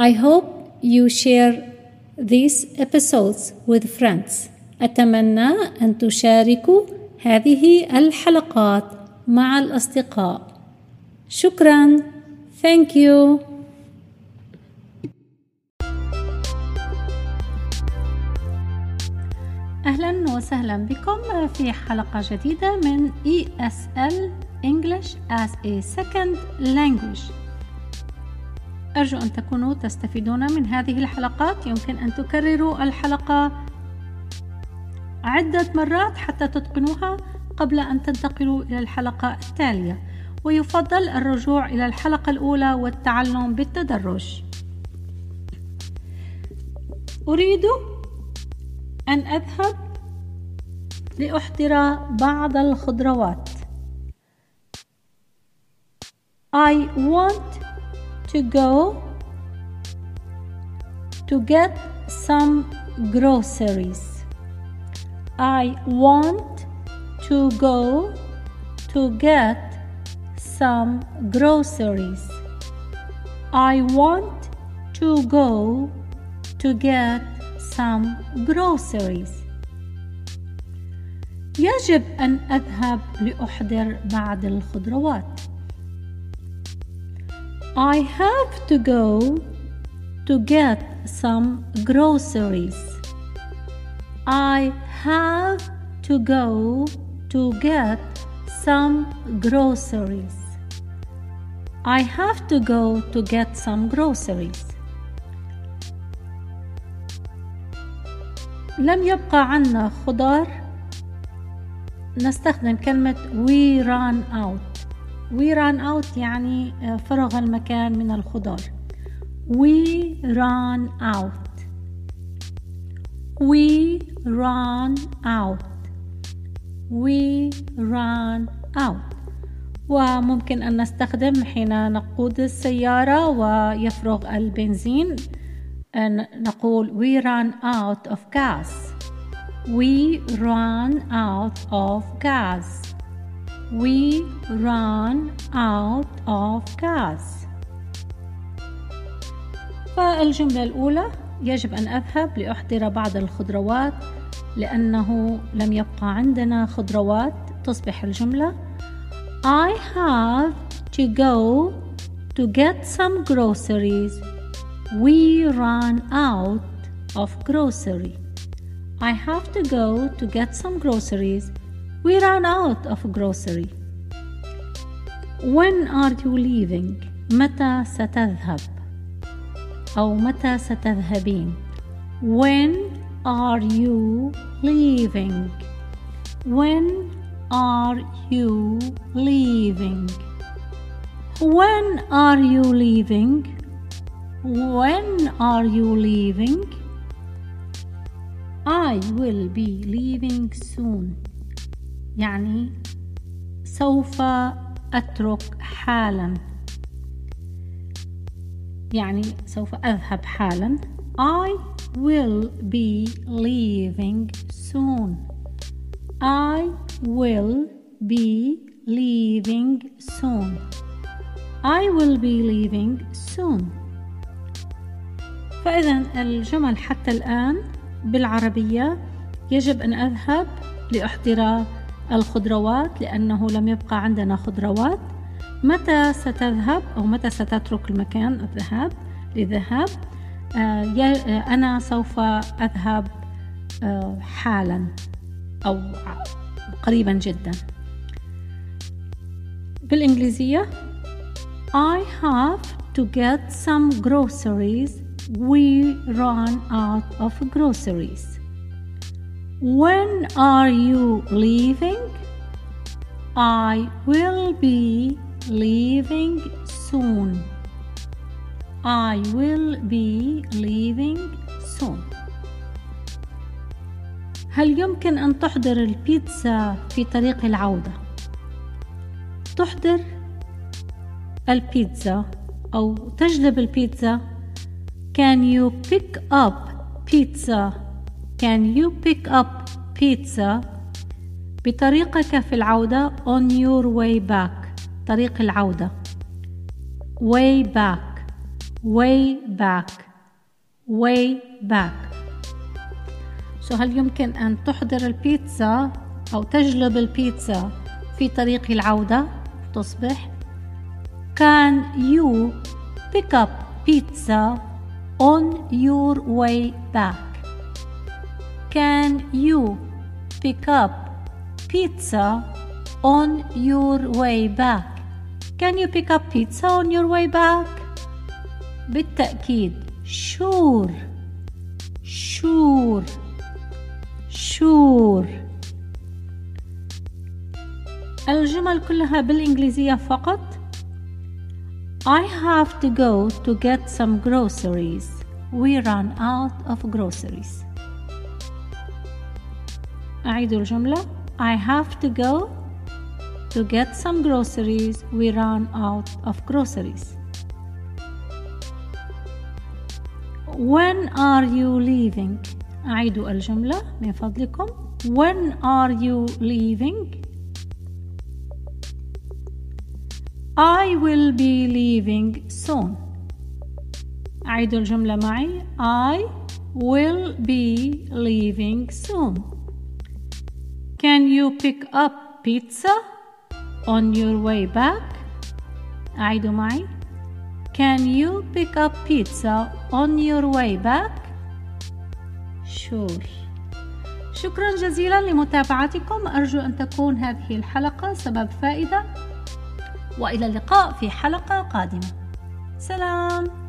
I hope you share these episodes with friends. أتمنى أن تشاركوا هذه الحلقات مع الأصدقاء. شكرا. Thank you. أهلا وسهلا بكم في حلقة جديدة من ESL English as a Second Language أرجو أن تكونوا تستفيدون من هذه الحلقات. يمكن أن تكرروا الحلقة عدة مرات حتى تتقنوها قبل أن تنتقلوا إلى الحلقة التالية. ويفضل الرجوع إلى الحلقة الأولى والتعلم بالتدرج. أريد أن أذهب لأحضر بعض الخضروات. I want to go to get some groceries. I want to go to get some groceries. I want to go to get some groceries. يجب أن أذهب لأحضر بعض الخضروات. I have to go to get some groceries. I have to go to get some groceries. I have to go to get some groceries. لم يبقى عنا خضار نستخدم كلمة we run out we run out يعني فرغ المكان من الخضار. We run out. We run out. We run out. وممكن أن نستخدم حين نقود السيارة ويفرغ البنزين نقول we run out of gas. We run out of gas. We run out of gas. فالجملة الأولى يجب أن أذهب لأحضر بعض الخضروات لأنه لم يبقى عندنا خضروات تصبح الجملة I have to go to get some groceries. We run out of grocery. I have to go to get some groceries. We ran out of grocery. When are you leaving? متى ستذهب؟ أو متى ستذهبين؟ When are you leaving? When are you leaving? When are you leaving? When are you leaving? I will be leaving soon. يعني سوف أترك حالا. يعني سوف أذهب حالا. I will be leaving soon. I will be leaving soon. I will be leaving soon. فإذا الجمل حتى الآن بالعربية يجب أن أذهب لأحضر الخضروات لأنه لم يبقى عندنا خضروات. متى ستذهب أو متى ستترك المكان؟ الذهاب للذهاب أنا سوف أذهب حالا أو قريبا جدا. بالإنجليزية I have to get some groceries. We run out of groceries. When are you leaving? I will be leaving soon. I will be leaving soon. هل يمكن أن تحضر البيتزا في طريق العودة؟ تحضر البيتزا أو تجلب البيتزا Can you pick up pizza Can you pick up pizza بطريقك في العودة on your way back طريق العودة way back way back way back سو هل يمكن أن تحضر البيتزا أو تجلب البيتزا في طريق العودة تصبح Can you pick up pizza on your way back? Can you pick up pizza on your way back? Can you pick up pizza on your way back? بالتأكيد sure sure sure الجمل كلها بالإنجليزية فقط I have to go to get some groceries. We ran out of groceries. أعيد الجملة I have to go to get some groceries. We ran out of groceries. When are you leaving? أعيد الجملة من فضلكم When are you leaving? I will be leaving soon أعيد الجملة معي I will be leaving soon Can you pick up pizza on your way back? أعيد معي Can you pick up pizza on your way back? Sure. شكرا جزيلا لمتابعتكم. أرجو أن تكون هذه الحلقة سبب فائدة. وإلى اللقاء في حلقة قادمة. سلام.